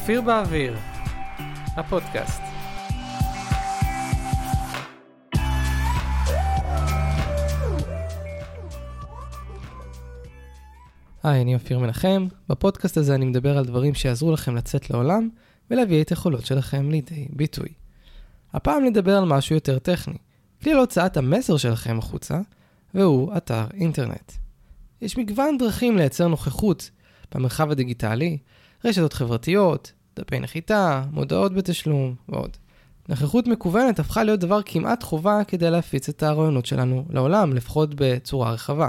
אופיר באוויר, הפודקאסט. היי, אני אופיר מנחם. בפודקאסט הזה אני מדבר על דברים שיעזרו לכם לצאת לעולם ולהביא את היכולות שלכם לידי ביטוי. הפעם נדבר על משהו יותר טכני, כלי להוצאת המסר שלכם החוצה, והוא אתר אינטרנט. יש מגוון דרכים לייצר נוכחות במרחב הדיגיטלי, רשתות חברתיות, דפי נחיתה, מודעות בתשלום ועוד. נוכחות מקוונת הפכה להיות דבר כמעט חובה כדי להפיץ את הרעיונות שלנו לעולם, לפחות בצורה רחבה.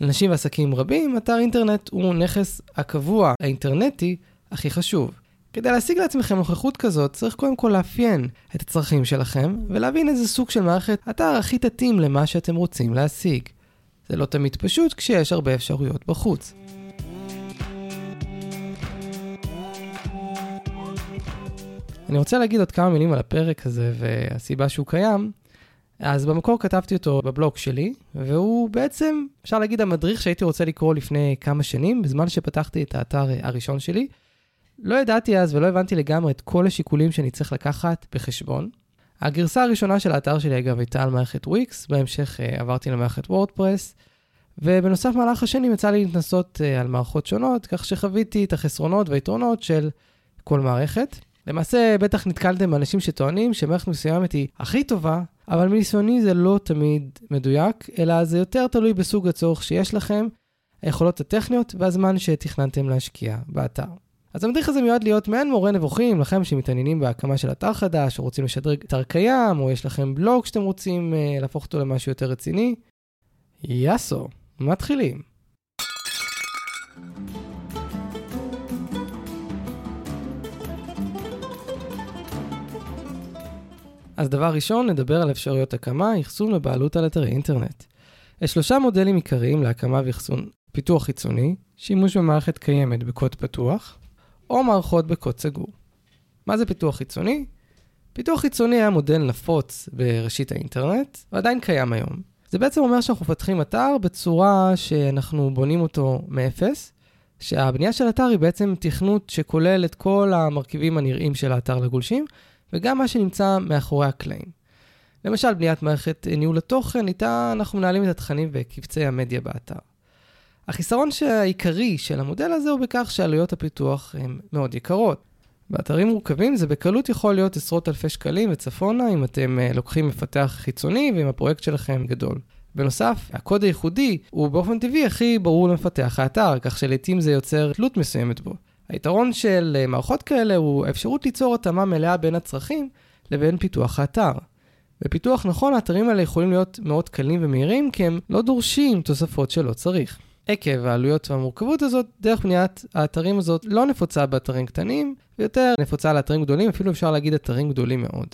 לנשים ועסקים רבים, אתר אינטרנט הוא נכס הקבוע האינטרנטי הכי חשוב. כדי להשיג לעצמכם נוכחות כזאת, צריך קודם כל לאפיין את הצרכים שלכם, ולהבין איזה סוג של מערכת אתר הכי תתאים למה שאתם רוצים להשיג. זה לא תמיד פשוט כשיש הרבה אפשרויות בחוץ. אני רוצה להגיד עוד כמה מילים על הפרק הזה והסיבה שהוא קיים. אז במקור כתבתי אותו בבלוג שלי, והוא בעצם, אפשר להגיד, המדריך שהייתי רוצה לקרוא לפני כמה שנים, בזמן שפתחתי את האתר הראשון שלי. לא ידעתי אז ולא הבנתי לגמרי את כל השיקולים שאני צריך לקחת בחשבון. הגרסה הראשונה של האתר שלי, אגב, הייתה על מערכת וויקס, בהמשך uh, עברתי למערכת וורדפרס, ובנוסף, במהלך השנים יצא לי להתנסות uh, על מערכות שונות, כך שחוויתי את החסרונות והיתרונות של כל מערכת. למעשה, בטח נתקלתם באנשים שטוענים שמערכת מסוימת היא הכי טובה, אבל מניסיוני זה לא תמיד מדויק, אלא זה יותר תלוי בסוג הצורך שיש לכם, היכולות הטכניות והזמן שתכננתם להשקיע באתר. אז המדריך הזה מיועד להיות מעין מורה נבוכים לכם שמתעניינים בהקמה של אתר חדש, או רוצים לשדרג אתר קיים, או יש לכם בלוג שאתם רוצים אה, להפוך אותו למשהו יותר רציני. יאסו, מתחילים. אז דבר ראשון, נדבר על אפשרויות הקמה, אחסון ובעלות על אתרי אינטרנט. יש שלושה מודלים עיקריים להקמה ואחסון פיתוח חיצוני, שימוש במערכת קיימת בקוד פתוח, או מערכות בקוד סגור. מה זה פיתוח חיצוני? פיתוח חיצוני היה מודל נפוץ בראשית האינטרנט, ועדיין קיים היום. זה בעצם אומר שאנחנו מפתחים אתר בצורה שאנחנו בונים אותו מאפס, שהבנייה של אתר היא בעצם תכנות שכולל את כל המרכיבים הנראים של האתר לגולשים, וגם מה שנמצא מאחורי הקלעים. למשל, בניית מערכת ניהול התוכן, איתה אנחנו מנהלים את התכנים וקבצי המדיה באתר. החיסרון העיקרי של המודל הזה הוא בכך שעלויות הפיתוח הן מאוד יקרות. באתרים מורכבים זה בקלות יכול להיות עשרות אלפי שקלים וצפונה אם אתם uh, לוקחים מפתח חיצוני ואם הפרויקט שלכם גדול. בנוסף, הקוד הייחודי הוא באופן טבעי הכי ברור למפתח האתר, כך שלעיתים זה יוצר תלות מסוימת בו. היתרון של uh, מערכות כאלה הוא האפשרות ליצור התאמה מלאה בין הצרכים לבין פיתוח האתר. בפיתוח נכון, האתרים האלה יכולים להיות מאוד קלים ומהירים, כי הם לא דורשים תוספות שלא צריך. עקב העלויות והמורכבות הזאת, דרך בניית האתרים הזאת לא נפוצה באתרים קטנים, ויותר נפוצה לאתרים גדולים, אפילו אפשר להגיד אתרים גדולים מאוד.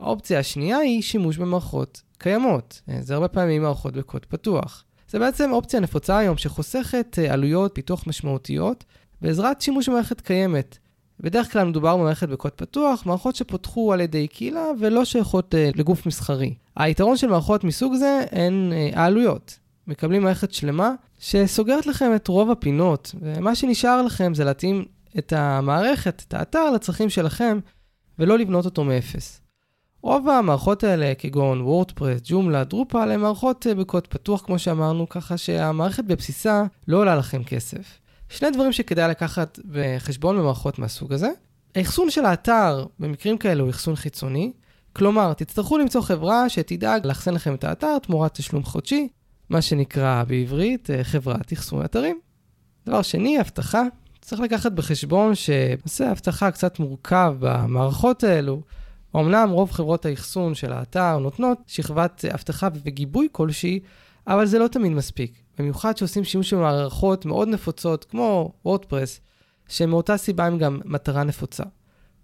האופציה השנייה היא שימוש במערכות קיימות. זה הרבה פעמים מערכות בקוד פתוח. זה בעצם אופציה נפוצה היום שחוסכת אה, עלויות פיתוח משמעותיות בעזרת שימוש במערכת קיימת. בדרך כלל מדובר במערכת בקוד פתוח, מערכות שפותחו על ידי קהילה ולא שייכות uh, לגוף מסחרי. היתרון של מערכות מסוג זה הן uh, העלויות. מקבלים מערכת שלמה שסוגרת לכם את רוב הפינות, ומה שנשאר לכם זה להתאים את המערכת, את האתר, לצרכים שלכם, ולא לבנות אותו מאפס. רוב המערכות האלה, כגון וורדפרס, ג'ומלה, דרופל, הן מערכות אה, בקוד פתוח, כמו שאמרנו, ככה שהמערכת בבסיסה לא עולה לכם כסף. שני דברים שכדאי לקחת בחשבון במערכות מהסוג הזה. האחסון של האתר במקרים כאלה הוא אחסון חיצוני, כלומר, תצטרכו למצוא חברה שתדאג לאחסן לכם את האתר תמורת תשלום חודשי, מה שנקרא בעברית אה, חברת אחסון אתרים. דבר שני, אבטחה. צריך לקחת בחשבון שנושא האבטחה קצת מורכב במערכות האלו. אמנם רוב חברות האחסון של האתר נותנות שכבת אבטחה וגיבוי כלשהי, אבל זה לא תמיד מספיק. במיוחד שעושים שימוש במערכות מאוד נפוצות, כמו וורדפרס, שמאותה סיבה הם גם מטרה נפוצה.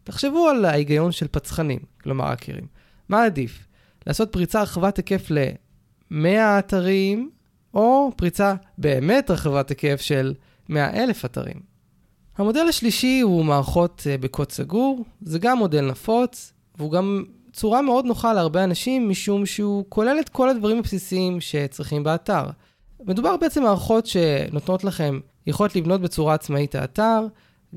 תחשבו על ההיגיון של פצחנים, כלומר האקרים. מה עדיף? לעשות פריצה רחבת היקף ל-100 אתרים, או פריצה באמת רחבת היקף של 100 אלף אתרים. המודל השלישי הוא מערכות אה, בקוד סגור, זה גם מודל נפוץ, והוא גם צורה מאוד נוחה להרבה אנשים, משום שהוא כולל את כל הדברים הבסיסיים שצריכים באתר. מדובר בעצם מערכות שנותנות לכם יכולת לבנות בצורה עצמאית האתר,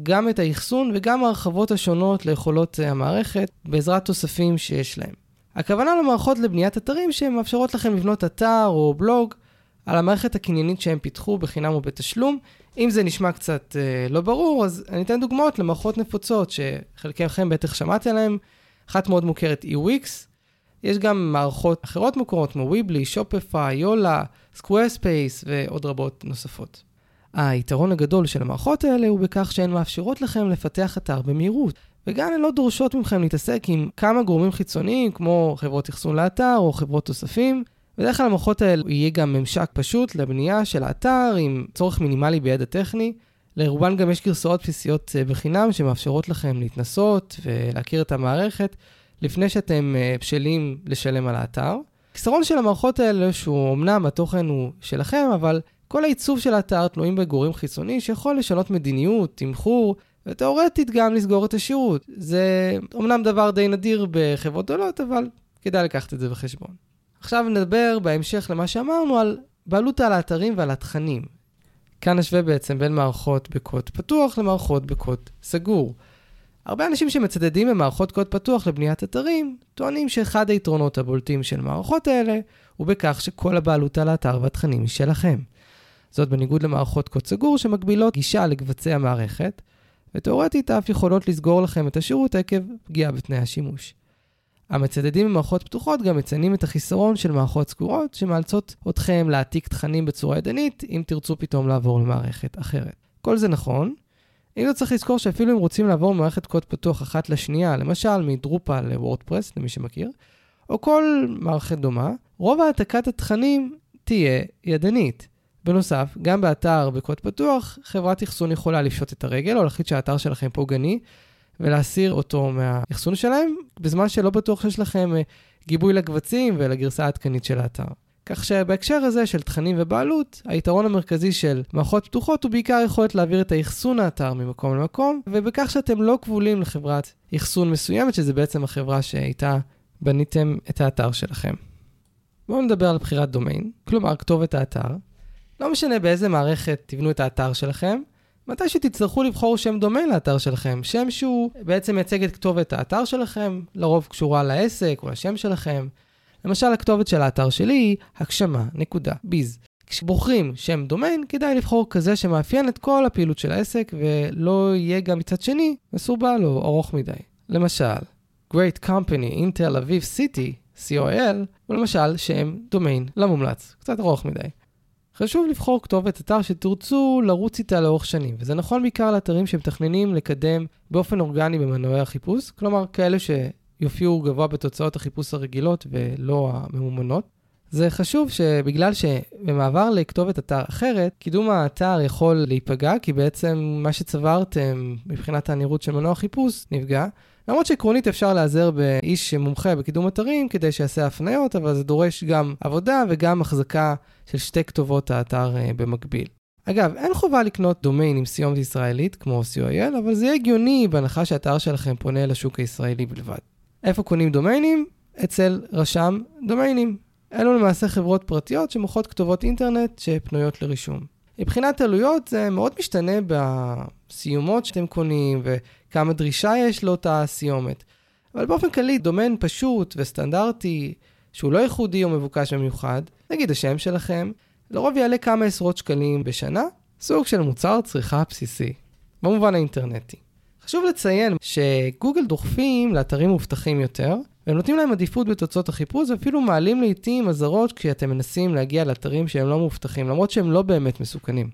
גם את האחסון וגם ההרחבות השונות ליכולות אה, המערכת בעזרת תוספים שיש להם. הכוונה למערכות לבניית אתרים שהן מאפשרות לכם לבנות אתר או בלוג על המערכת הקניינית שהם פיתחו בחינם או בתשלום. אם זה נשמע קצת אה, לא ברור, אז אני אתן דוגמאות למערכות נפוצות שחלקכם בטח שמעתי עליהן. אחת מאוד מוכרת וויקס. יש גם מערכות אחרות מוכרות כמו ויבלי, שופיפיי, יולה, סקוויירספייס ועוד רבות נוספות. היתרון הגדול של המערכות האלה הוא בכך שהן מאפשרות לכם לפתח אתר במהירות, וגם הן לא דורשות מכם להתעסק עם כמה גורמים חיצוניים כמו חברות אחסון לאתר או חברות תוספים. בדרך כלל למערכות האלה יהיה גם ממשק פשוט לבנייה של האתר עם צורך מינימלי בידע טכני. לרובן גם יש גרסאות בסיסיות אה, בחינם שמאפשרות לכם להתנסות ולהכיר את המערכת לפני שאתם אה, בשלים לשלם על האתר. החיסרון של המערכות האלה שהוא אמנם התוכן הוא שלכם, אבל כל העיצוב של האתר תלויים בגורם חיצוני שיכול לשנות מדיניות, תמחור, ותאורטית גם לסגור את השירות. זה אמנם דבר די נדיר בחברות גדולות, אבל כדאי לקחת את זה בחשבון. עכשיו נדבר בהמשך למה שאמרנו על בעלות על האתרים ועל התכנים. כאן נשווה בעצם בין מערכות בקוד פתוח למערכות בקוד סגור. הרבה אנשים שמצדדים במערכות קוד פתוח לבניית אתרים, טוענים שאחד היתרונות הבולטים של מערכות האלה הוא בכך שכל הבעלות על האתר והתכנים היא שלכם. זאת בניגוד למערכות קוד סגור שמגבילות גישה לקבצי המערכת, ותאורטית אף יכולות לסגור לכם את השירות עקב פגיעה בתנאי השימוש. המצדדים במערכות פתוחות גם מציינים את החיסרון של מערכות סגורות, שמאלצות אתכם להעתיק תכנים בצורה ידנית, אם תרצו פתאום לעבור למערכת אחרת. כל זה נכון, אם לא צריך לזכור שאפילו אם רוצים לעבור ממערכת קוד פתוח אחת לשנייה, למשל מדרופה לוורדפרס, למי שמכיר, או כל מערכת דומה, רוב העתקת התכנים תהיה ידנית. בנוסף, גם באתר בקוד פתוח, חברת אחסון יכולה לפשוט את הרגל או להחליט שהאתר שלכם פוגעני ולהסיר אותו מהאחסון שלהם, בזמן שלא בטוח שיש לכם אה, גיבוי לקבצים ולגרסה העדכנית של האתר. כך שבהקשר הזה של תכנים ובעלות, היתרון המרכזי של מערכות פתוחות הוא בעיקר יכולת להעביר את האחסון האתר ממקום למקום, ובכך שאתם לא כבולים לחברת אחסון מסוימת, שזה בעצם החברה שאיתה בניתם את האתר שלכם. בואו נדבר על בחירת דומיין, כלומר כתובת האתר. לא משנה באיזה מערכת תבנו את האתר שלכם, מתי שתצטרכו לבחור שם דומיין לאתר שלכם, שם שהוא בעצם מייצג את כתובת האתר שלכם, לרוב קשורה לעסק או לשם שלכם. למשל, הכתובת של האתר שלי היא הגשמה, נקודה, ביז. כשבוחרים שם דומיין, כדאי לבחור כזה שמאפיין את כל הפעילות של העסק, ולא יהיה גם מצד שני מסורבל או ארוך מדי. למשל, Great Company in Tel Aviv City, COL, הוא למשל שם דומיין לא מומלץ, קצת ארוך מדי. חשוב לבחור כתובת אתר שתרצו לרוץ איתה לאורך שנים, וזה נכון בעיקר לאתרים שמתכננים לקדם באופן אורגני במנועי החיפוש, כלומר כאלה שיופיעו גבוה בתוצאות החיפוש הרגילות ולא הממומנות. זה חשוב שבגלל שבמעבר לכתובת אתר אחרת, קידום האתר יכול להיפגע, כי בעצם מה שצברתם מבחינת הנראות של מנוע חיפוש נפגע, למרות שעקרונית אפשר להיעזר באיש שמומחה בקידום אתרים כדי שיעשה הפניות, אבל זה דורש גם עבודה וגם החזקה של שתי כתובות האתר uh, במקביל. אגב, אין חובה לקנות דומיין עם סיומת ישראלית, כמו co.il, אבל זה הגיוני בהנחה שהאתר שלכם פונה לשוק הישראלי בלבד. איפה קונים דומיינים? אצל רשם דומיינים. אלו למעשה חברות פרטיות שמוכרות כתובות אינטרנט שפנויות לרישום. מבחינת עלויות זה מאוד משתנה בסיומות שאתם קונים וכמה דרישה יש לאותה סיומת. אבל באופן כללי, דומיין פשוט וסטנדרטי, שהוא לא ייחודי או מבוקש במיוחד, נגיד השם שלכם, לרוב יעלה כמה עשרות שקלים בשנה, סוג של מוצר צריכה בסיסי, במובן האינטרנטי. חשוב לציין שגוגל דוחפים לאתרים מובטחים יותר, והם נותנים להם עדיפות בתוצאות החיפוש, ואפילו מעלים לעיתים אזהרות כשאתם מנסים להגיע לאתרים שהם לא מאובטחים, למרות שהם לא באמת מסוכנים.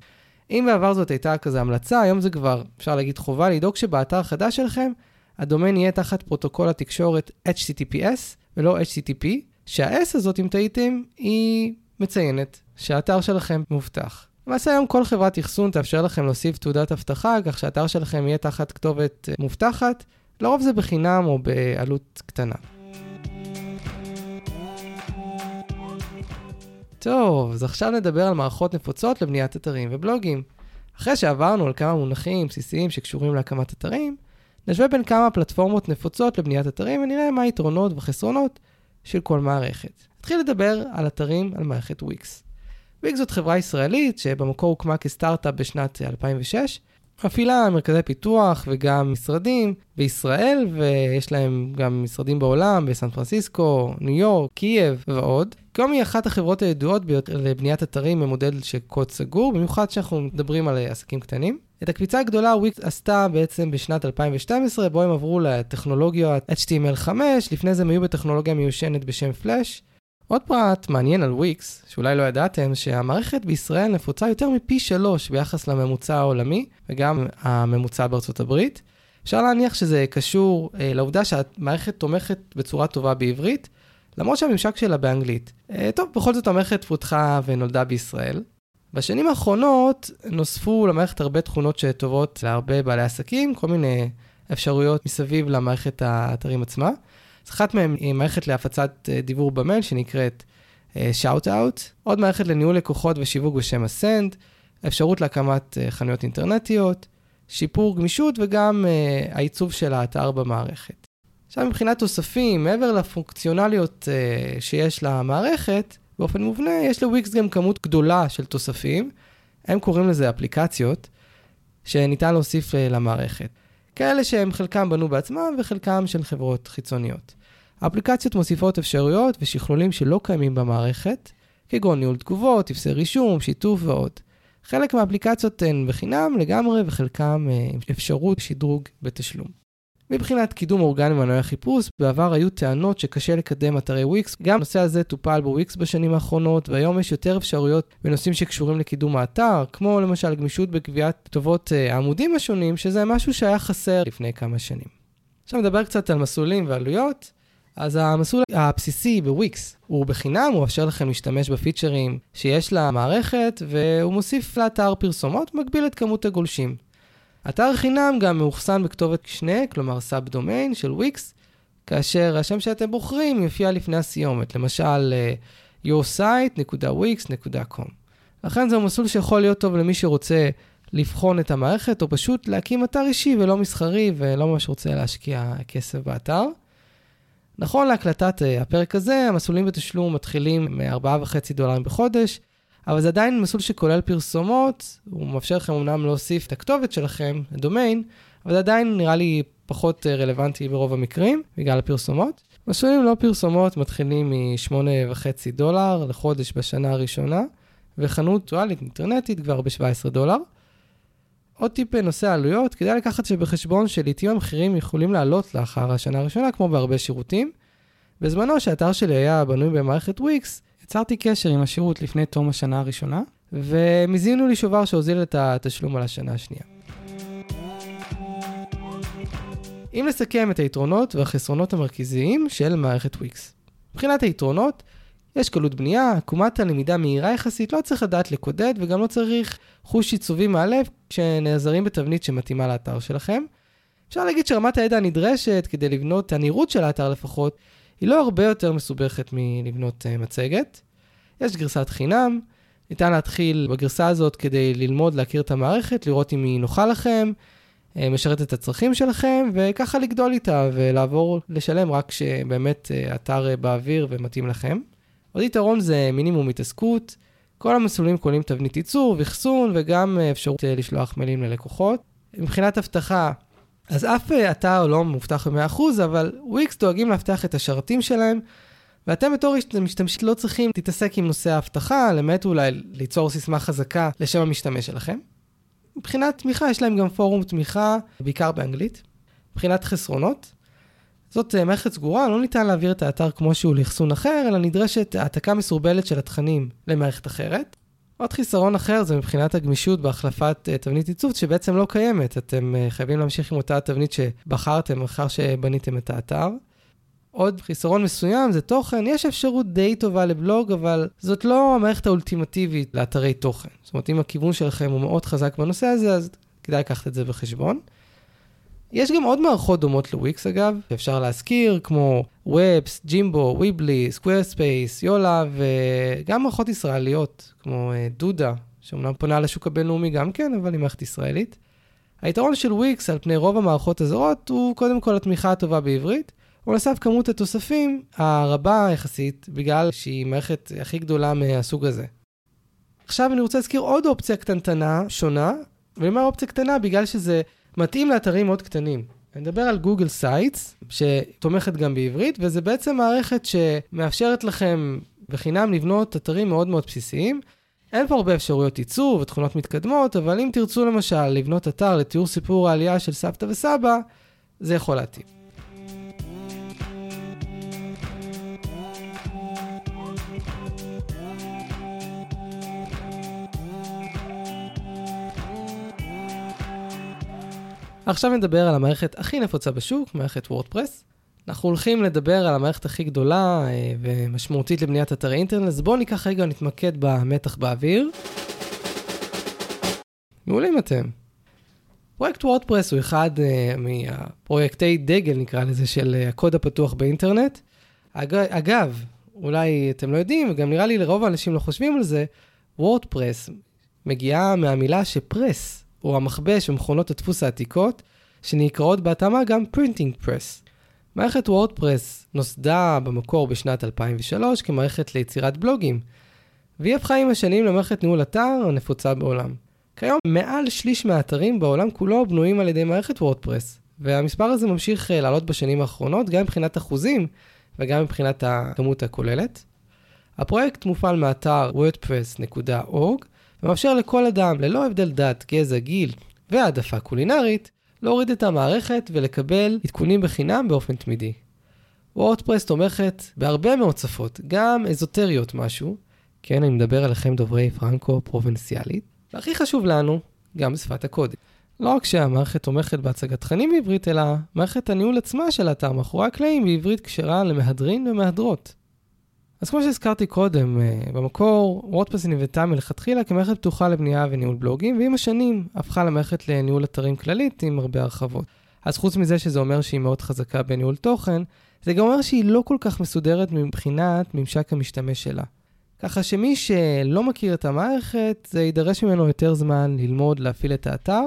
אם בעבר זאת הייתה כזה המלצה, היום זה כבר, אפשר להגיד חובה, לדאוג שבאתר החדש שלכם, הדומיין יהיה תחת פרוטוקול התקשורת HTTPS ולא HTTP, שה-S הזאת, אם תהיתם, היא מציינת שהאתר שלכם מאובטח. למעשה היום כל חברת אחסון תאפשר לכם להוסיף תעודת אבטחה, כך שהאתר שלכם יהיה תחת כתובת מאובטחת, לרוב זה בחינם או בעלות קטנה. טוב, אז עכשיו נדבר על מערכות נפוצות לבניית אתרים ובלוגים. אחרי שעברנו על כמה מונחים בסיסיים שקשורים להקמת אתרים, נשווה בין כמה פלטפורמות נפוצות לבניית אתרים ונראה מה היתרונות וחסרונות של כל מערכת. נתחיל לדבר על אתרים על מערכת וויקס. וויקס זאת חברה ישראלית שבמקור הוקמה כסטארט-אפ בשנת 2006, מפעילה מרכזי פיתוח וגם משרדים בישראל, ויש להם גם משרדים בעולם, בסן פרנסיסקו, ניו יורק, קייב ועוד. קום היא אחת החברות הידועות ביותר לבניית אתרים במודל של קוד סגור, במיוחד כשאנחנו מדברים על עסקים קטנים. את הקפיצה הגדולה וויקס עשתה בעצם בשנת 2012, בו הם עברו לטכנולוגיה HTML5, לפני זה הם היו בטכנולוגיה מיושנת בשם פלאש. עוד פרט מעניין על וויקס, שאולי לא ידעתם, שהמערכת בישראל נפוצה יותר מפי שלוש ביחס לממוצע העולמי, וגם הממוצע בארצות הברית. אפשר להניח שזה קשור אה, לעובדה שהמערכת תומכת בצורה טובה בעברית, למרות שהממשק שלה באנגלית. אה, טוב, בכל זאת המערכת פותחה ונולדה בישראל. בשנים האחרונות נוספו למערכת הרבה תכונות שטובות להרבה בעלי עסקים, כל מיני אפשרויות מסביב למערכת האתרים עצמה. אז אחת מהן היא מערכת להפצת אה, דיבור במייל שנקראת שאוט אה, עוד מערכת לניהול לקוחות ושיווק בשם הסנד, אפשרות להקמת uh, חנויות אינטרנטיות, שיפור גמישות וגם uh, העיצוב של האתר במערכת. עכשיו מבחינת תוספים, מעבר לפונקציונליות uh, שיש למערכת, באופן מובנה יש לוויקס גם כמות גדולה של תוספים, הם קוראים לזה אפליקציות, שניתן להוסיף uh, למערכת. כאלה שהם חלקם בנו בעצמם וחלקם של חברות חיצוניות. האפליקציות מוסיפות אפשרויות ושכלולים שלא קיימים במערכת, כגון ניהול תגובות, טפסי רישום, שיתוף ועוד. חלק מהאפליקציות הן בחינם לגמרי וחלקם אה, אפשרות שדרוג בתשלום. מבחינת קידום אורגני מנועי החיפוש, בעבר היו טענות שקשה לקדם אתרי וויקס, גם הנושא הזה טופל בוויקס בשנים האחרונות, והיום יש יותר אפשרויות בנושאים שקשורים לקידום האתר, כמו למשל גמישות בקביעת כתובות אה, העמודים השונים, שזה משהו שהיה חסר לפני כמה שנים. עכשיו נדבר קצת על מסלולים ועלויות. אז המסלול הבסיסי בוויקס הוא בחינם, הוא מאפשר לכם להשתמש בפיצ'רים שיש למערכת, והוא מוסיף לאתר פרסומות, מגביל את כמות הגולשים. אתר חינם גם מאוחסן בכתובת משנה, כלומר subdomain של וויקס, כאשר השם שאתם בוחרים יופיע לפני הסיומת, למשל אה, yoursite.wix.com. לכן זהו מסלול שיכול להיות טוב למי שרוצה לבחון את המערכת, או פשוט להקים אתר אישי ולא מסחרי, ולא ממש רוצה להשקיע כסף באתר. נכון להקלטת uh, הפרק הזה, המסלולים בתשלום מתחילים מ-4.5 דולרים בחודש, אבל זה עדיין מסלול שכולל פרסומות, הוא מאפשר לכם אמנם להוסיף את הכתובת שלכם, הדומיין, אבל זה עדיין נראה לי פחות אה, רלוונטי ברוב המקרים, בגלל הפרסומות. מסלולים לא פרסומות מתחילים מ-8.5 דולר לחודש בשנה הראשונה, וחנות טואלית אינטרנטית כבר ב-17 דולר. עוד טיפ בנושא העלויות, כדאי לקחת שבחשבון שלעיתים המחירים יכולים לעלות לאחר השנה הראשונה, כמו בהרבה שירותים. בזמנו שהאתר שלי היה בנוי במערכת וויקס, יצרתי קשר עם השירות לפני תום השנה הראשונה, והם הזינו לי שובר שהוזיל את התשלום על השנה השנייה. אם נסכם את היתרונות והחסרונות המרכזיים של מערכת וויקס. מבחינת היתרונות, יש קלות בנייה, עקומת הלמידה מהירה יחסית, לא צריך לדעת לקודד וגם לא צריך חוש עיצובי מהלב כשנעזרים בתבנית שמתאימה לאתר שלכם. אפשר להגיד שרמת הידע הנדרשת כדי לבנות, הנראות של האתר לפחות, היא לא הרבה יותר מסובכת מלבנות uh, מצגת. יש גרסת חינם, ניתן להתחיל בגרסה הזאת כדי ללמוד, להכיר את המערכת, לראות אם היא נוחה לכם, uh, משרת את הצרכים שלכם, וככה לגדול איתה ולעבור לשלם רק כשבאמת uh, אתר באוויר ומתאים לכם. עוד יתרון זה מינימום התעסקות. כל המסלולים כוללים תבנית ייצור ואחסון וגם אפשרות לשלוח מיילים ללקוחות. מבחינת אבטחה, אז אף אתר לא מובטח ב-100%, אבל וויקס דואגים לאבטח את השרתים שלהם, ואתם בתור משתמשים לא צריכים להתעסק עם נושא האבטחה, למעט אולי ליצור סיסמה חזקה לשם המשתמש שלכם. מבחינת תמיכה, יש להם גם פורום תמיכה, בעיקר באנגלית. מבחינת חסרונות, זאת אה, מערכת סגורה, לא ניתן להעביר את האתר כמו שהוא לאחסון אחר, אלא נדרשת העתקה מסורבלת של התכנים למערכת אחרת. עוד חיסרון אחר זה מבחינת הגמישות בהחלפת uh, תבנית עיצוב שבעצם לא קיימת. אתם uh, חייבים להמשיך עם אותה תבנית שבחרתם אחר שבניתם את האתר. עוד חיסרון מסוים זה תוכן, יש אפשרות די טובה לבלוג, אבל זאת לא המערכת האולטימטיבית לאתרי תוכן. זאת אומרת, אם הכיוון שלכם הוא מאוד חזק בנושא הזה, אז כדאי לקחת את זה בחשבון. יש גם עוד מערכות דומות לוויקס אגב, שאפשר להזכיר, כמו וובס, ג'ימדו, ויבלי, סקווירספייס, יולה, וגם מערכות ישראליות, כמו אה, דודה, שאומנם פונה לשוק הבינלאומי גם כן, אבל היא מערכת ישראלית. היתרון של וויקס על פני רוב המערכות הזרות הוא קודם כל התמיכה הטובה בעברית, ובנוסף כמות התוספים הרבה יחסית, בגלל שהיא מערכת הכי גדולה מהסוג הזה. עכשיו אני רוצה להזכיר עוד אופציה קטנטנה, שונה, אומר אופציה קטנה בגלל שזה מתאים לאתרים מאוד קטנים. אני מדבר על גוגל סייטס, שתומכת גם בעברית, וזה בעצם מערכת שמאפשרת לכם בחינם לבנות אתרים מאוד מאוד בסיסיים. אין פה הרבה אפשרויות עיצוב ותכונות מתקדמות, אבל אם תרצו למשל לבנות אתר לתיאור סיפור העלייה של סבתא וסבא, זה יכול להתאים. עכשיו נדבר על המערכת הכי נפוצה בשוק, מערכת וורדפרס. אנחנו הולכים לדבר על המערכת הכי גדולה אה, ומשמעותית לבניית אתרי אינטרנט, אז בואו ניקח רגע ונתמקד במתח באוויר. מעולים אתם. פרויקט וורדפרס הוא אחד אה, מהפרויקטי דגל, נקרא לזה, של אה, הקוד הפתוח באינטרנט. אג... אגב, אולי אתם לא יודעים, וגם נראה לי לרוב האנשים לא חושבים על זה, וורדפרס מגיעה מהמילה שפרס הוא המכבש ומכונות הדפוס העתיקות, שנקראות בהתאמה גם printing press. מערכת וורדפרס נוסדה במקור בשנת 2003 כמערכת ליצירת בלוגים, והיא הפכה עם השנים למערכת ניהול אתר הנפוצה בעולם. כיום מעל שליש מהאתרים בעולם כולו בנויים על ידי מערכת וורדפרס, והמספר הזה ממשיך אה, לעלות בשנים האחרונות, גם מבחינת אחוזים וגם מבחינת הכמות הכוללת. הפרויקט מופעל מאתר wordpress.org, ומאפשר לכל אדם, ללא הבדל דת, גזע, גיל והעדפה קולינרית, להוריד את המערכת ולקבל עדכונים בחינם באופן תמידי. וורדפרס תומכת בהרבה מאוד שפות, גם אזוטריות משהו, כן, אני מדבר עליכם דוברי פרנקו פרובנציאלית, והכי חשוב לנו, גם בשפת הקודים. לא רק שהמערכת תומכת בהצגת תכנים בעברית, אלא מערכת הניהול עצמה של האתר מאחורי הקלעים בעברית כשרה למהדרין ומהדרות. אז כמו שהזכרתי קודם, אה, במקור וורדפרס נבנתה מלכתחילה כמערכת פתוחה לבנייה וניהול בלוגים, ועם השנים הפכה למערכת לניהול אתרים כללית עם הרבה הרחבות. אז חוץ מזה שזה אומר שהיא מאוד חזקה בניהול תוכן, זה גם אומר שהיא לא כל כך מסודרת מבחינת ממשק המשתמש שלה. ככה שמי שלא מכיר את המערכת, זה יידרש ממנו יותר זמן ללמוד להפעיל את האתר,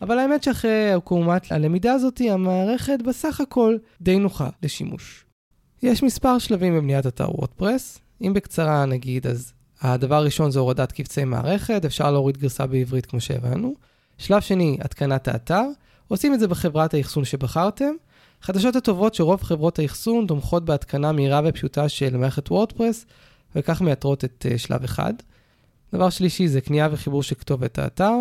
אבל האמת שאחרי עקומת הלמידה הזאת, המערכת בסך הכל די נוחה לשימוש. יש מספר שלבים בבניית אתר וורדפרס. אם בקצרה נגיד, אז הדבר הראשון זה הורדת קבצי מערכת, אפשר להוריד גרסה בעברית כמו שהבנו. שלב שני, התקנת האתר. עושים את זה בחברת האחסון שבחרתם. חדשות הטובות שרוב חברות האחסון תומכות בהתקנה מהירה ופשוטה של מערכת וורדפרס, וכך מייתרות את uh, שלב אחד. דבר שלישי זה קנייה וחיבור של כתובת האתר.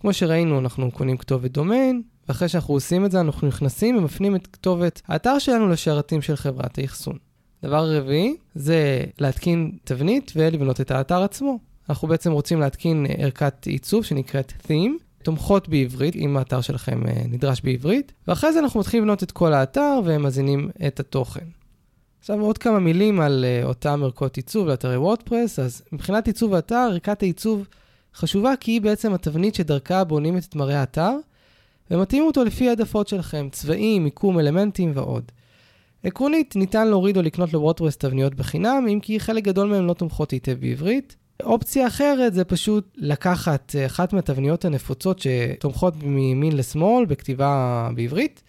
כמו שראינו, אנחנו קונים כתובת דומיין, ואחרי שאנחנו עושים את זה, אנחנו נכנסים ומפנים את כתובת האתר שלנו לשרתים של חברת האחסון. דבר רביעי זה להתקין תבנית ולבנות את האתר עצמו. אנחנו בעצם רוצים להתקין ערכת עיצוב שנקראת Theme, תומכות בעברית, אם האתר שלכם אה, נדרש בעברית, ואחרי זה אנחנו מתחילים לבנות את כל האתר ומזינים את התוכן. עכשיו עוד כמה מילים על uh, אותם ערכות עיצוב לאתרי וורדפרס, אז מבחינת עיצוב האתר, ערכת העיצוב חשובה כי היא בעצם התבנית שדרכה בונים את מראה האתר, ומתאימו אותו לפי העדפות שלכם, צבעים, מיקום, אלמנטים ועוד. עקרונית, ניתן להוריד או לקנות לוורדפרס תבניות בחינם, אם כי חלק גדול מהן לא תומכות היטב בעברית. אופציה אחרת זה פשוט לקחת אה, אחת מהתבניות הנפוצות שתומכות מימין לשמאל בכתיבה בעברית.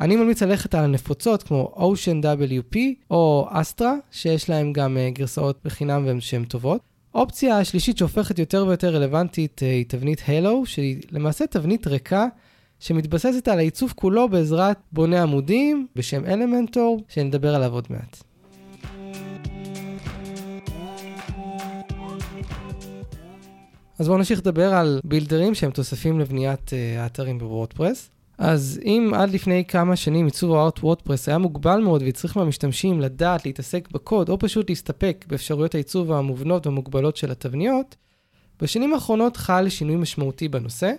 אני ממליץ ללכת על הנפוצות כמו Ocean WP או Astra, שיש להם גם אה, גרסאות בחינם שהן טובות. האופציה השלישית שהופכת יותר ויותר רלוונטית אה, היא תבנית Halo, שהיא למעשה תבנית ריקה שמתבססת על העיצוב כולו בעזרת בונה עמודים בשם אלמנטור, שנדבר עליו עוד מעט. אז בואו נמשיך לדבר על בילדרים שהם תוספים לבניית uh, האתרים בוורדפרס. אז אם עד לפני כמה שנים עיצוב הארט וורדפרס היה מוגבל מאוד והצריך מהמשתמשים לדעת להתעסק בקוד או פשוט להסתפק באפשרויות העיצוב המובנות והמוגבלות של התבניות, בשנים האחרונות חל שינוי משמעותי בנושא,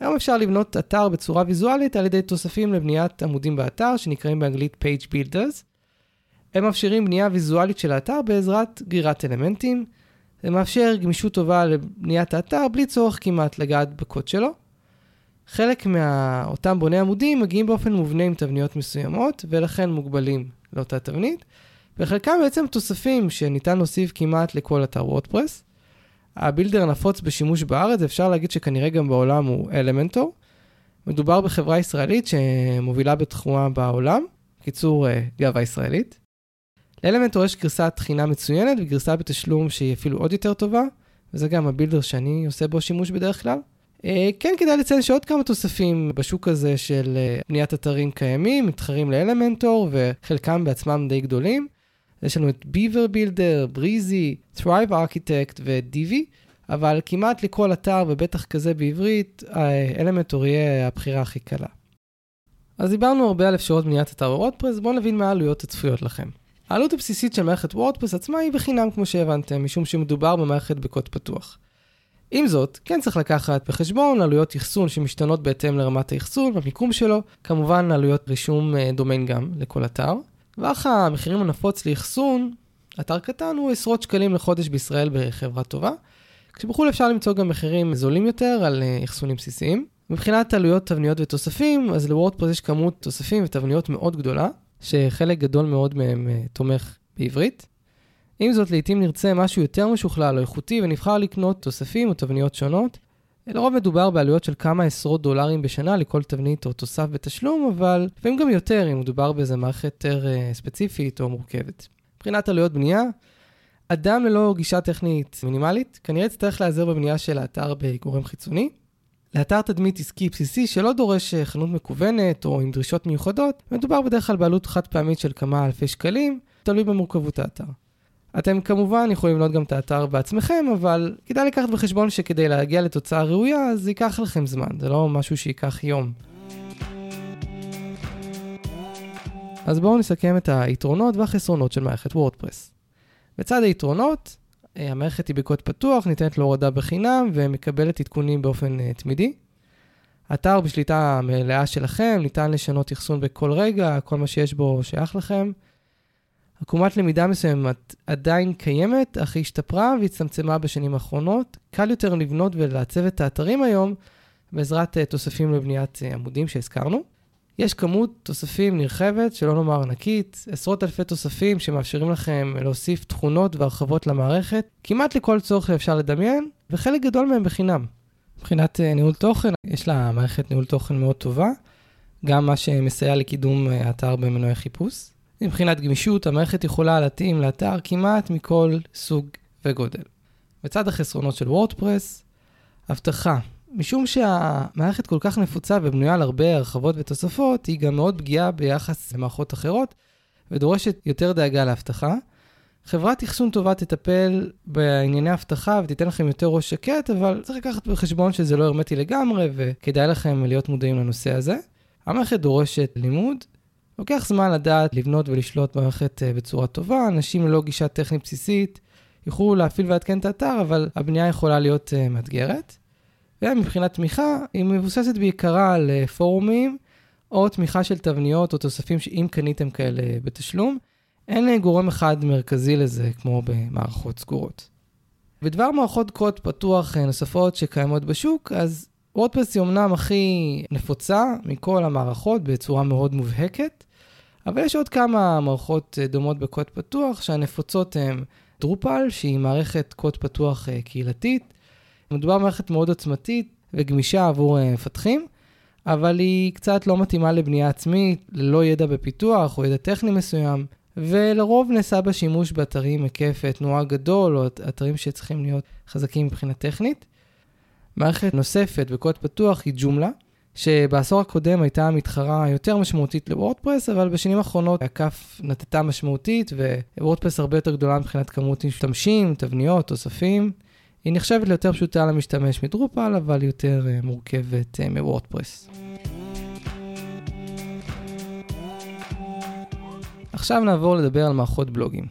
היום אפשר לבנות אתר בצורה ויזואלית על ידי תוספים לבניית עמודים באתר, שנקראים באנגלית Page Builders. הם מאפשרים בנייה ויזואלית של האתר בעזרת גרירת אלמנטים. זה מאפשר גמישות טובה לבניית האתר בלי צורך כמעט לגעת בקוד שלו. חלק מאותם בוני עמודים מגיעים באופן מובנה עם תבניות מסוימות, ולכן מוגבלים לאותה תבנית, וחלקם בעצם תוספים שניתן להוסיף כמעט לכל אתר וורדפרס. ה builder הנפוץ בשימוש בארץ, אפשר להגיד שכנראה גם בעולם הוא אלמנטור. מדובר בחברה ישראלית שמובילה בתחומה בעולם, בקיצור אה, גאווה ישראלית. לאלמנטור יש גרסת חינם מצוינת וגרסה בתשלום שהיא אפילו עוד יותר טובה, וזה גם ה builder שאני עושה בו שימוש בדרך כלל. אה, כן כדאי לציין שעוד כמה תוספים בשוק הזה של אה, בניית אתרים קיימים, מתחרים לאלמנטור, וחלקם בעצמם די גדולים. יש לנו את Beaver Builder, Breezy, Thrive Architect ו-DV, אבל כמעט לכל אתר, ובטח כזה בעברית, אלמנטור יהיה הבחירה הכי קלה. אז דיברנו הרבה על אפשרות בניית אתר וורדפרס, בואו נבין מה העלויות הצפויות לכם. העלות הבסיסית של מערכת וורדפרס עצמה היא בחינם כמו שהבנתם, משום שמדובר במערכת בקוד פתוח. עם זאת, כן צריך לקחת בחשבון עלויות אחסון שמשתנות בהתאם לרמת האחסון והמיקום שלו, כמובן עלויות רישום אה, דומיין גם לכל אתר. ואך המחירים הנפוץ לאחסון, אתר קטן הוא עשרות שקלים לחודש בישראל בחברה טובה, כשבחו"ל אפשר למצוא גם מחירים זולים יותר על אה, אחסונים בסיסיים. מבחינת עלויות תבניות ותוספים, אז לוורדפרס יש כמות תוספים ותבניות מאוד גדולה, שחלק גדול מאוד מהם uh, תומך בעברית. עם זאת, לעתים נרצה משהו יותר משוכלל או איכותי ונבחר לקנות תוספים או תבניות שונות. לרוב מדובר בעלויות של כמה עשרות דולרים בשנה לכל תבנית או תוסף בתשלום, אבל לפעמים גם יותר אם מדובר באיזה מערכת יותר uh, ספציפית או מורכבת. מבחינת עלויות בנייה, אדם ללא גישה טכנית מינימלית כנראה יצטרך להיעזר בבנייה של האתר בגורם חיצוני, לאתר תדמית עסקי בסיסי שלא דורש אה, חנות מקוונת או עם דרישות מיוחדות, מדובר בדרך כלל בעלות חד פעמית של כמה אלפי שקלים, תלוי במורכבות האתר. אתם כמובן יכולים לבנות גם את האתר בעצמכם, אבל כדאי לקחת בחשבון שכדי להגיע לתוצאה ראויה, זה ייקח לכם זמן, זה לא משהו שייקח יום. אז בואו נסכם את היתרונות והחסרונות של מערכת וורדפרס. בצד היתרונות, אה, המערכת היא בקוד פתוח, ניתנת להורדה בחינם ומקבלת עדכונים באופן uh, תמידי. אתר בשליטה מלאה שלכם, ניתן לשנות אחסון בכל רגע, כל מה שיש בו שייך לכם. עקומת למידה מסוימת עדיין קיימת, אך היא השתפרה והצטמצמה בשנים האחרונות. קל יותר לבנות ולעצב את האתרים היום בעזרת uh, תוספים לבניית uh, עמודים שהזכרנו. יש כמות תוספים נרחבת, שלא נאמר ענקית, עשרות אלפי תוספים שמאפשרים לכם להוסיף תכונות והרחבות למערכת, כמעט לכל צורך שאפשר לדמיין, וחלק גדול מהם בחינם. מבחינת אה, ניהול תוכן, יש לה מערכת ניהול תוכן מאוד טובה, גם מה שמסייע לקידום אה, האתר במנועי חיפוש. מבחינת גמישות, המערכת יכולה להתאים לאתר כמעט מכל סוג וגודל. בצד החסרונות של וורדפרס, אבטחה, משום שהמערכת כל כך נפוצה ובנויה על הרבה הרחבות ותוספות, היא גם מאוד פגיעה ביחס למערכות אחרות, ודורשת יותר דאגה לאבטחה. חברת אחסון טובה תטפל בענייני אבטחה ותיתן לכם יותר ראש שקט, אבל צריך לקחת בחשבון שזה לא הרמטי לגמרי, וכדאי לכם להיות מודעים לנושא הזה. המערכת דורשת לימוד. לוקח זמן לדעת לבנות ולשלוט במערכת אה, בצורה טובה, אנשים ללא גישה טכנית בסיסית יוכלו להפעיל ולעדכן את האתר, אבל הבנייה יכולה להיות uh, מאתגרת. ומבחינת תמיכה, היא מבוססת בעיקרה על אה, פורומים, או תמיכה של תבניות או תוספים שאם קניתם כאלה בתשלום. אין אה, גורם אחד מרכזי לזה, כמו במערכות סגורות. בדבר מערכות קוד פתוח אה, נוספות שקיימות בשוק, אז וורדפרס היא אמנם הכי נפוצה מכל המערכות בצורה מאוד מובהקת, אבל יש עוד כמה מערכות דומות בקוד פתוח, שהנפוצות הן דרופל, שהיא מערכת קוד פתוח קהילתית, מדובר במערכת מאוד עוצמתית וגמישה עבור uh, מפתחים, אבל היא קצת לא מתאימה לבנייה עצמית, ללא ידע בפיתוח או ידע טכני מסוים, ולרוב נעשה בה שימוש באתרים היקף תנועה גדול, או אתרים שצריכים להיות חזקים מבחינה טכנית. מערכת נוספת בקוד פתוח היא ג'ומלה, שבעשור הקודם הייתה מתחרה יותר משמעותית לוורדפרס, אבל בשנים האחרונות הכף נטטה משמעותית, ווורדפרס הרבה יותר גדולה מבחינת כמות משתמשים, תבניות, תוספים. היא נחשבת ליותר פשוטה למשתמש מדרופל, אבל יותר uh, מורכבת uh, מוורדפרס. עכשיו נעבור לדבר על מערכות בלוגים.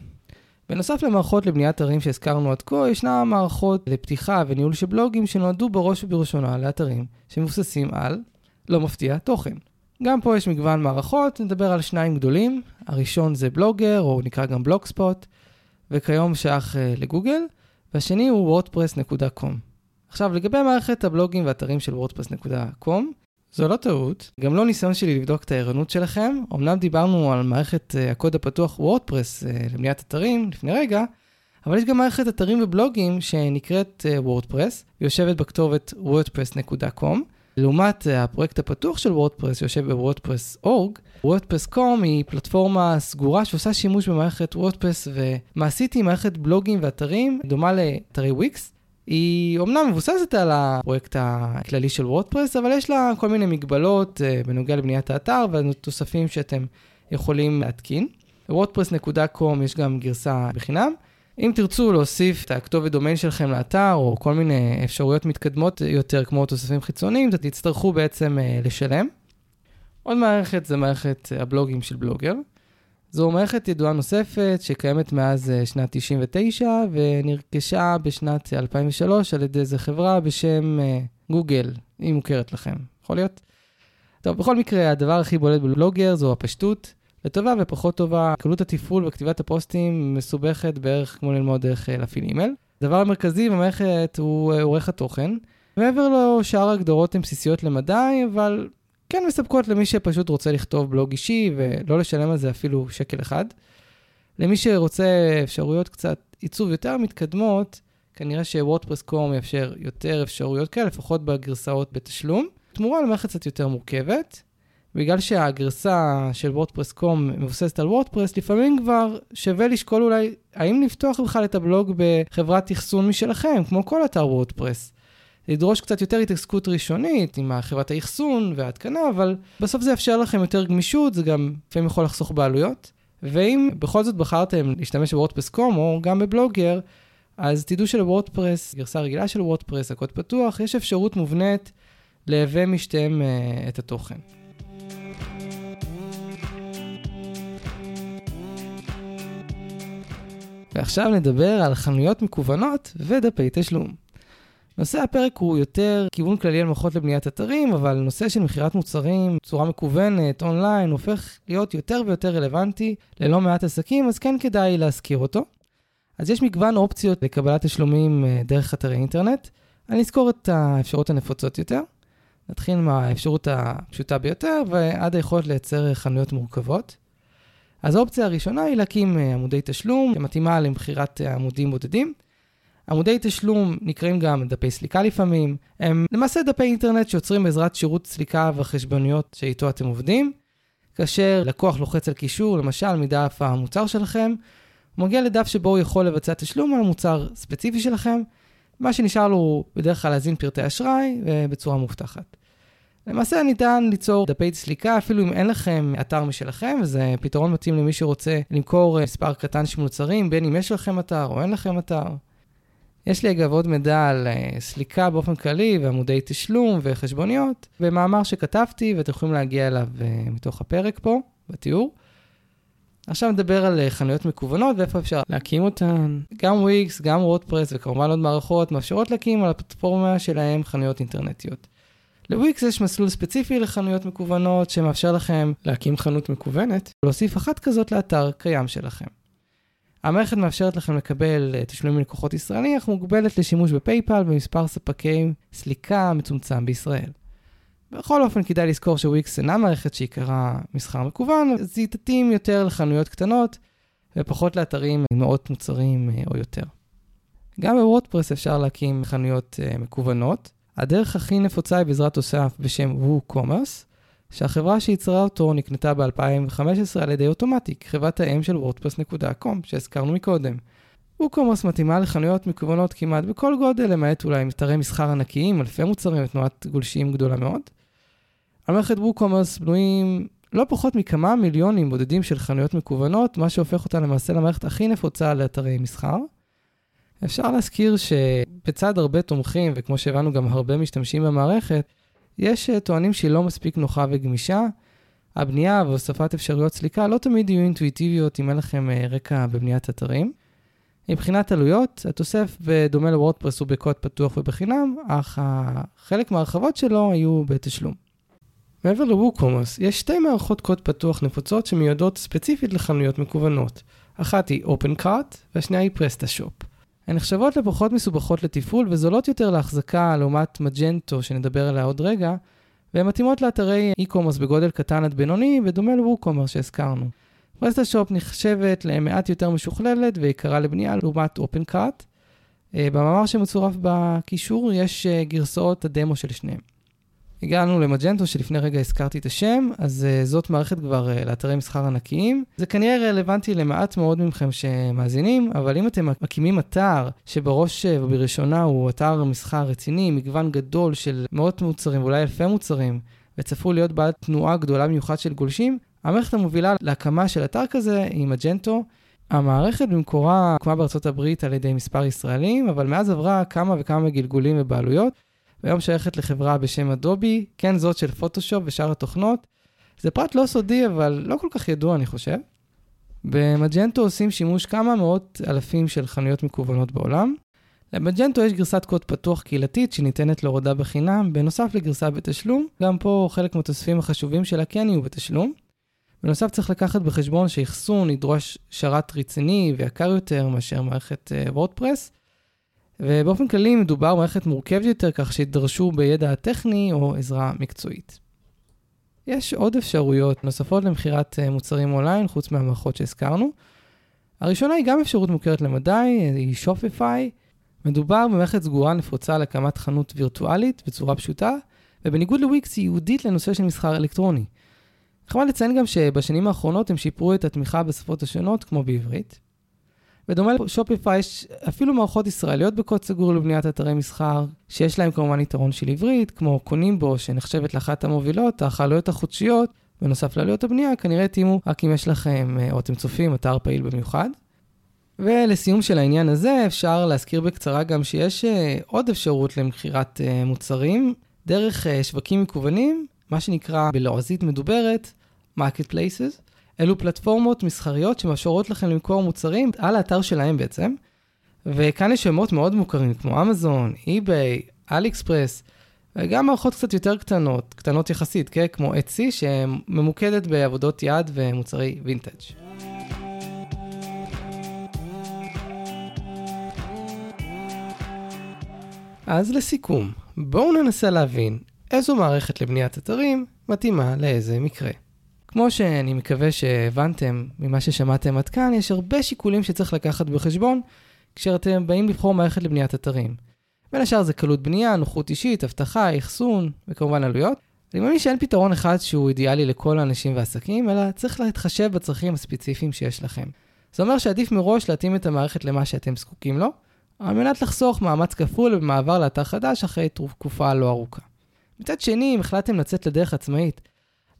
בנוסף למערכות לבניית אתרים שהזכרנו עד כה, ישנה מערכות לפתיחה וניהול של בלוגים שנועדו בראש ובראשונה לאתרים שמבוססים על, לא מפתיע, תוכן. גם פה יש מגוון מערכות, נדבר על שניים גדולים. הראשון זה בלוגר, או נקרא גם בלוגספוט, וכיום שייך uh, לגוגל. והשני הוא wordpress.com. עכשיו, לגבי מערכת הבלוגים והאתרים של wordpress.com, זו לא טעות, גם לא ניסיון שלי לבדוק את הערנות שלכם. אמנם דיברנו על מערכת uh, הקוד הפתוח וורדפרס uh, לבניית אתרים לפני רגע, אבל יש גם מערכת אתרים ובלוגים שנקראת uh, ויושבת בכתובת wordpress.com. לעומת אה, הפרויקט הפתוח של וורדפרס שיושב בוורדפרס.org, וורדפרס.com היא פלטפורמה סגורה שעושה שימוש במערכת וורדפרס ומעשית היא מערכת בלוגים ואתרים דומה לאתרי וויקס, היא אומנם מבוססת על הפרויקט הכללי של וורדפרס, אבל יש לה כל מיני מגבלות אה, בנוגע לבניית האתר והתוספים שאתם יכולים להתקין. לוורדפרס.com יש גם גרסה בחינם. אם תרצו להוסיף את הכתובת דומיין שלכם לאתר, או כל מיני אפשרויות מתקדמות יותר, כמו תוספים חיצוניים, אתם תצטרכו בעצם uh, לשלם. עוד מערכת זה מערכת הבלוגים של בלוגר. זו מערכת ידועה נוספת שקיימת מאז אה, שנת 99 ונרכשה בשנת 2003 על ידי איזה חברה בשם אה, גוגל, היא מוכרת לכם, יכול להיות? טוב, בכל מקרה, הדבר הכי בולט בבלוגר זו הפשטות, לטובה ופחות טובה. קלות התפעול וכתיבת הפוסטים מסובכת בערך כמו ללמוד דרך אה, להפעיל אימייל. הדבר המרכזי במערכת הוא עורך התוכן. מעבר לו, שאר ההגדרות הן בסיסיות למדי, אבל כן מספקות למי שפשוט רוצה לכתוב בלוג אישי ולא לשלם על זה אפילו שקל אחד. למי שרוצה אפשרויות קצת עיצוב יותר מתקדמות, כנראה שוורדפרס.קום יאפשר יותר אפשרויות כאלה, לפחות בגרסאות בתשלום. תמורה למערכת קצת יותר מורכבת. בגלל שהגרסה של וורדפרס.קום מבוססת על וורדפרס, לפעמים כבר שווה לשקול אולי האם לפתוח בכלל את הבלוג בחברת אחסון משלכם, כמו כל אתר וורדפרס. ידרוש קצת יותר התעסקות ראשונית עם חברת האחסון וההתקנה, אבל בסוף זה יאפשר לכם יותר גמישות, זה גם לפעמים יכול לחסוך בעלויות. ואם בכל זאת בחרתם להשתמש בוורדפרס.קום או גם בבלוגר, אז תדעו שלוורדפרס, גרסה רגילה של וורדפרס, הקוד פתוח, יש אפשרות מובנית להווה משתיהם uh, את התוכן. ועכשיו נדבר על חנויות מקוונות ודפי תשלום. נושא הפרק הוא יותר כיוון כללי על מערכות לבניית אתרים, אבל נושא של מכירת מוצרים בצורה מקוונת, אונליין, הופך להיות יותר ויותר רלוונטי ללא מעט עסקים, אז כן כדאי להזכיר אותו. אז יש מגוון אופציות לקבלת תשלומים אה, דרך אתרי אינטרנט. אני אזכור את האפשרות הנפוצות יותר. נתחיל מהאפשרות הפשוטה ביותר ועד היכולת לייצר חנויות מורכבות. אז האופציה הראשונה היא להקים אה, עמודי תשלום שמתאימה למכירת אה, עמודים בודדים. עמודי תשלום נקראים גם דפי סליקה לפעמים, הם למעשה דפי אינטרנט שיוצרים בעזרת שירות סליקה וחשבוניות שאיתו אתם עובדים. כאשר לקוח לוחץ על קישור, למשל מדף המוצר שלכם, הוא מגיע לדף שבו הוא יכול לבצע תשלום על מוצר ספציפי שלכם, מה שנשאר לו הוא בדרך כלל להזין פרטי אשראי ובצורה מובטחת. למעשה ניתן ליצור דפי סליקה אפילו אם אין לכם אתר משלכם, וזה פתרון מתאים למי שרוצה למכור מספר קטן של מוצרים, בין אם יש לכם אתר או אין לכם אתר. יש לי אגב עוד מידע על uh, סליקה באופן כללי ועמודי תשלום וחשבוניות במאמר שכתבתי ואתם יכולים להגיע אליו uh, מתוך הפרק פה, בתיאור. עכשיו נדבר על חנויות מקוונות ואיפה אפשר להקים אותן. גם וויקס, גם וורדפרס וכמובן עוד מערכות מאפשרות להקים על הפלטפורמה שלהם חנויות אינטרנטיות. לוויקס יש מסלול ספציפי לחנויות מקוונות שמאפשר לכם להקים חנות מקוונת ולהוסיף אחת כזאת לאתר קיים שלכם. המערכת מאפשרת לכם לקבל אה, תשלומים מלקוחות ישראליים, אך מוגבלת לשימוש בפייפל ובמספר ספקי סליקה מצומצם בישראל. בכל אופן, כדאי לזכור שוויקס אינה מערכת שעיקרה מסחר מקוון, אז היא תתאים יותר לחנויות קטנות ופחות לאתרים עם מאות מוצרים אה, או יותר. גם בוורדפרס אפשר להקים חנויות אה, מקוונות. הדרך הכי נפוצה היא בעזרת תוסף בשם WooCommerce, שהחברה שייצרה אותו נקנתה ב-2015 על ידי אוטומטיק, חברת האם של וורדפרס.com שהזכרנו מקודם. ווקומרס מתאימה לחנויות מקוונות כמעט בכל גודל, למעט אולי אתרי מסחר ענקיים, אלפי מוצרים ותנועת גולשים גדולה מאוד. על מערכת ווקומרס בנויים לא פחות מכמה מיליונים בודדים של חנויות מקוונות, מה שהופך אותה למעשה למערכת הכי נפוצה לאתרי מסחר. אפשר להזכיר שבצד הרבה תומכים, וכמו שהבנו גם הרבה משתמשים במערכת, יש אה, טוענים שהיא לא מספיק נוחה וגמישה. הבנייה והוספת אפשרויות סליקה לא תמיד יהיו אינטואיטיביות אם אין לכם אה, רקע בבניית אתרים. מבחינת עלויות, התוסף בדומה לוורדפרס הוא בקוד פתוח ובחינם, אך חלק מהרחבות שלו היו בתשלום. מעבר לווקומוס, יש שתי מערכות קוד פתוח נפוצות שמיועדות ספציפית לחנויות מקוונות. אחת היא OpenCart והשנייה היא PrestaShop. הן נחשבות לפחות מסובכות לתפעול וזולות יותר להחזקה לעומת מג'נטו שנדבר עליה עוד רגע, והן מתאימות לאתרי e-commerce בגודל קטן עד בינוני, בדומה ל-WooCommerce שהזכרנו. פרסטה-שופ נחשבת למעט יותר משוכללת ויקרה לבנייה לעומת במאמר שמצורף בקישור יש אה, גרסאות הדמו של שניהם. הגענו למג'נטו, שלפני רגע הזכרתי את השם, אז uh, זאת מערכת כבר uh, לאתרי מסחר ענקיים. זה כנראה רלוונטי למעט מאוד מכם שמאזינים, אבל אם אתם מקימים אתר שבראש uh, ובראשונה הוא אתר מסחר רציני, מגוון גדול של מאות מוצרים ואולי אלפי מוצרים, וצפוי להיות בעל תנועה גדולה במיוחד של גולשים, המערכת המובילה להקמה של אתר כזה היא מג'נטו. המערכת במקורה הוקמה בארצות הברית על ידי מספר ישראלים, אבל מאז עברה כמה וכמה גלגולים ובעלויות, והיום שייכת לחברה בשם אדובי, כן זאת של פוטושופ ושאר התוכנות. זה פרט לא סודי, אבל לא כל כך ידוע, אני חושב. במג'נטו עושים שימוש כמה מאות אלפים של חנויות מקוונות בעולם. למג'נטו יש גרסת קוד פתוח קהילתית שניתנת להורדה בחינם, בנוסף לגרסה בתשלום. גם פה חלק מהתוספים החשובים שלה כן יהיו בתשלום. בנוסף צריך לקחת בחשבון שאחסון ידרוש שרת רציני ויקר יותר מאשר מערכת וורדפרס, uh, ובאופן כללי מדובר במערכת מורכבת יותר, כך שידרשו בידע הטכני או עזרה מקצועית. יש עוד אפשרויות נוספות למכירת אה, מוצרים אונליין, חוץ מהמערכות שהזכרנו. הראשונה היא גם אפשרות מוכרת למדי, היא שופיפיי. מדובר במערכת סגורה נפוצה להקמת חנות וירטואלית בצורה פשוטה, ובניגוד לוויקס היא ייעודית לנושא של מסחר אלקטרוני. נחמד לציין גם שבשנים האחרונות הם שיפרו את התמיכה בשפות השונות, כמו בעברית. בדומה לשופיפיי יש אפילו מערכות ישראליות בקוד סגור לבניית אתרי מסחר, שיש להם כמובן יתרון של עברית, כמו קונים בו, שנחשבת לאחת המובילות, אך העלויות החודשיות, בנוסף לעלויות הבנייה, כנראה תימו רק אם יש לכם, אה, או אתם צופים, אתר פעיל במיוחד. ולסיום של העניין הזה, אפשר להזכיר בקצרה גם שיש uh, עוד אפשרות למכירת uh, מוצרים דרך שווקים מקוונים, מה שנקרא בלועזית מדוברת, market places. אלו פלטפורמות מסחריות שמאפשרות לכם למכור מוצרים על האתר שלהם בעצם. וכאן יש שמות מאוד מוכרים כמו אמזון, אי-ביי, אלי אקספרס, וגם מערכות קצת יותר קטנות, קטנות יחסית, כן? כמו אצי, שממוקדת בעבודות יד ומוצרי וינטג'. אז לסיכום, בואו ננסה להבין איזו מערכת לבניית אתרים מתאימה לאיזה מקרה. כמו שאני מקווה שהבנתם ממה ששמעתם עד כאן, יש הרבה שיקולים שצריך לקחת בחשבון כשאתם באים לבחור מערכת לבניית אתרים. בין השאר זה קלות בנייה, נוחות אישית, אבטחה, אחסון וכמובן עלויות. אני מאמין שאין פתרון אחד שהוא אידיאלי לכל האנשים והעסקים, אלא צריך להתחשב בצרכים הספציפיים שיש לכם. זה אומר שעדיף מראש להתאים את המערכת למה שאתם זקוקים לו, על מנת לחסוך מאמץ כפול במעבר לאתר חדש אחרי תקופה לא ארוכה. מצד שני, אם החלטתם לצאת לדרך עצמאית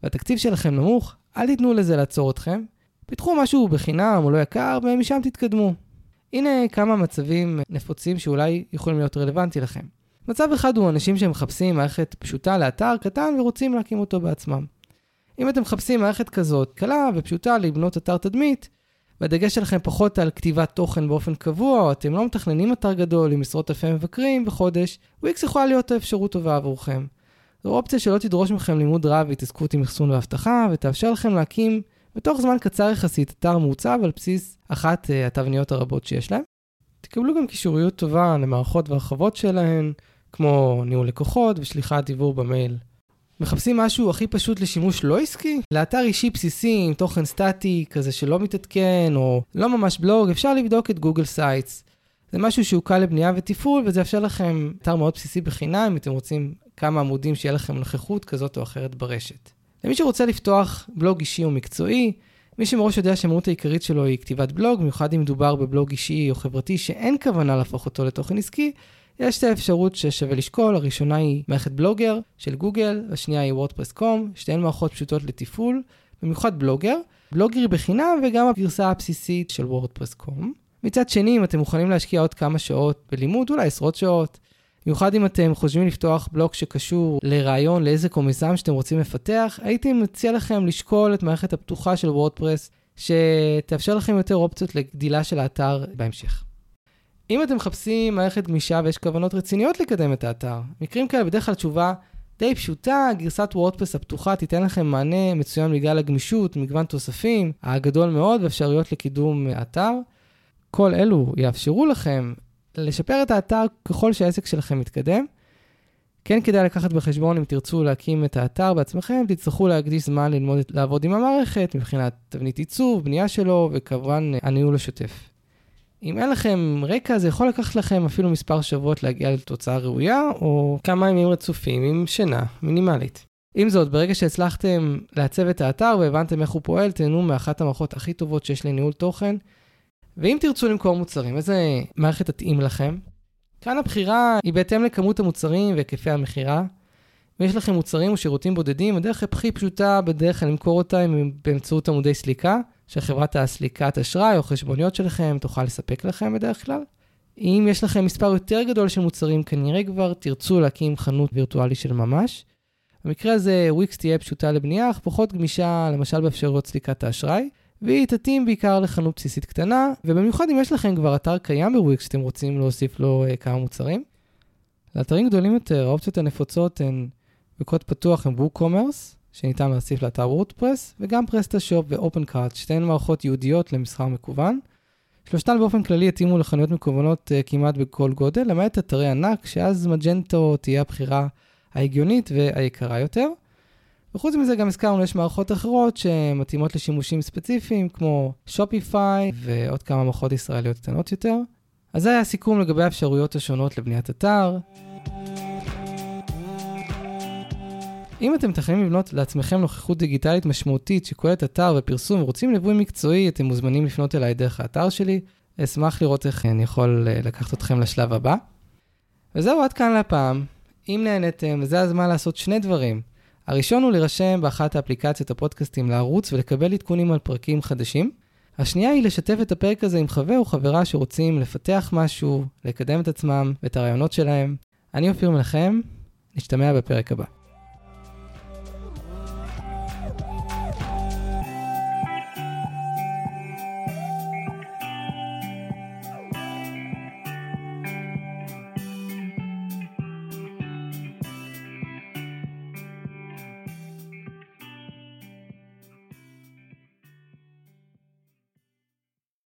והתקציב שלכם נמוך, אל תיתנו לזה לעצור אתכם. פיתחו משהו בחינם או לא יקר, ומשם תתקדמו. הנה כמה מצבים נפוצים שאולי יכולים להיות רלוונטי לכם. מצב אחד הוא אנשים שמחפשים מערכת פשוטה לאתר קטן ורוצים להקים אותו בעצמם. אם אתם מחפשים מערכת כזאת קלה ופשוטה לבנות אתר תדמית, והדגש שלכם פחות על כתיבת תוכן באופן קבוע, או אתם לא מתכננים אתר גדול עם עשרות אלפי מבקרים בחודש, וויקס יכולה להיות אפשרות טובה עבורכם. זו אופציה שלא תדרוש מכם לימוד רב והתעסקות עם אחסון ואבטחה, ותאפשר לכם להקים בתוך זמן קצר יחסית אתר מעוצב על בסיס אחת uh, התבניות הרבות שיש להם. תקבלו גם קישוריות טובה למערכות והרחבות שלהן, כמו ניהול לקוחות ושליחת דיוור במייל. מחפשים משהו הכי פשוט לשימוש לא עסקי? לאתר אישי בסיסי עם תוכן סטטי, כזה שלא מתעדכן, או לא ממש בלוג, אפשר לבדוק את Google Sites. זה משהו שהוא קל לבנייה ותפעול, וזה יאפשר לכם אתר מאוד בסיסי בחינם, אם אתם רוצים כמה עמודים שיהיה לכם נוכחות כזאת או אחרת ברשת. למי שרוצה לפתוח בלוג אישי או מקצועי, מי שמראש יודע שהמהות העיקרית שלו היא כתיבת בלוג, במיוחד אם מדובר בבלוג אישי או חברתי שאין כוונה להפוך אותו לתוכן עסקי, יש את האפשרות ששווה לשקול, הראשונה היא מערכת בלוגר של גוגל, השנייה היא וורדפרס.קום, שתיהן מערכות פשוטות לתפעול, במיוחד בלוגר. בלוגר היא בחינם וגם הגרסה הבסיסית של וורדפרס.קום. מצד שני, אם אתם מוכנים להשקיע עוד כמה שעות בלימוד, אולי עשרות שעות, במיוחד אם אתם חושבים לפתוח בלוג שקשור לרעיון, לאיזה קומיזם שאתם רוצים לפתח, הייתי מציע לכם לשקול את מערכת הפתוחה של וורדפרס, שתאפשר לכם יותר אופציות לגדילה של האתר בהמשך. אם אתם מחפשים מערכת גמישה ויש כוונות רציניות לקדם את האתר, מקרים כאלה בדרך כלל תשובה די פשוטה, גרסת וורדפרס הפתוחה תיתן לכם מענה מצוין בגלל הגמישות, מגוון תוספים, הגדול מאוד ואפשרויות לקידום האתר. כל אלו יאפשרו לכם לשפר את האתר ככל שהעסק שלכם מתקדם. כן כדאי לקחת בחשבון אם תרצו להקים את האתר בעצמכם, תצטרכו להקדיש זמן ללמוד לעבוד עם המערכת מבחינת תבנית עיצוב, בנייה שלו וכמובן הניהול השוטף. אם אין לכם רקע, זה יכול לקחת לכם אפילו מספר שבועות להגיע לתוצאה ראויה, או כמה ימים רצופים עם שינה מינימלית. עם זאת, ברגע שהצלחתם לעצב את האתר והבנתם איך הוא פועל, תהנו מאחת המערכות הכי טובות שיש לניהול תוכן. ואם תרצו למכור מוצרים, איזה מערכת תתאים לכם? כאן הבחירה היא בהתאם לכמות המוצרים והיקפי המכירה. ויש לכם מוצרים או שירותים בודדים, הדרך הכי פשוטה בדרך כלל למכור אותם היא באמצעות עמודי סליקה, שחברת הסליקת אשראי או חשבוניות שלכם תוכל לספק לכם בדרך כלל. אם יש לכם מספר יותר גדול של מוצרים, כנראה כבר תרצו להקים חנות וירטואלית של ממש. במקרה הזה וויקס תהיה פשוטה לבנייה, אך פחות גמישה למשל באפשרויות סליקת האשראי, והיא תתאים בעיקר לחנות בסיסית קטנה, ובמיוחד אם יש לכם כבר אתר קיים בוויקס שאתם רוצים להוסיף לו uh, כמה מוצרים. לאתרים גדולים יותר, האופציות הנפוצות הן בקוד פתוח הם WooCommerce, שניתן להוסיף לאתר WordPress, וגם PrestaShop ו OpenCart, שתיהן מערכות ייעודיות למסחר מקוון. שלושתן באופן כללי יתאימו לחנויות מקוונות uh, כמעט בכל גודל, למעט אתרי ענק, שאז Magento תהיה הבחירה ההגיונית והיקרה יותר. וחוץ מזה גם הזכרנו, יש מערכות אחרות שמתאימות לשימושים ספציפיים, כמו שופיפיי ועוד כמה מערכות ישראליות קטנות יותר. אז זה היה הסיכום לגבי האפשרויות השונות לבניית אתר. אם אתם מתכננים לבנות לעצמכם נוכחות דיגיטלית משמעותית שכוללת אתר ופרסום ורוצים ליווי מקצועי, אתם מוזמנים לפנות אליי דרך האתר שלי. אשמח לראות איך אני יכול אה, לקחת אתכם לשלב הבא. וזהו, עד כאן להפעם. אם נהנתם, זה הזמן לעשות שני דברים. הראשון הוא להירשם באחת האפליקציות הפודקאסטים לערוץ ולקבל עדכונים על פרקים חדשים. השנייה היא לשתף את הפרק הזה עם חבר או חברה שרוצים לפתח משהו, לקדם את עצמם ואת הרעיונות שלהם. אני אופיר מנחם, נשתמע בפרק הבא.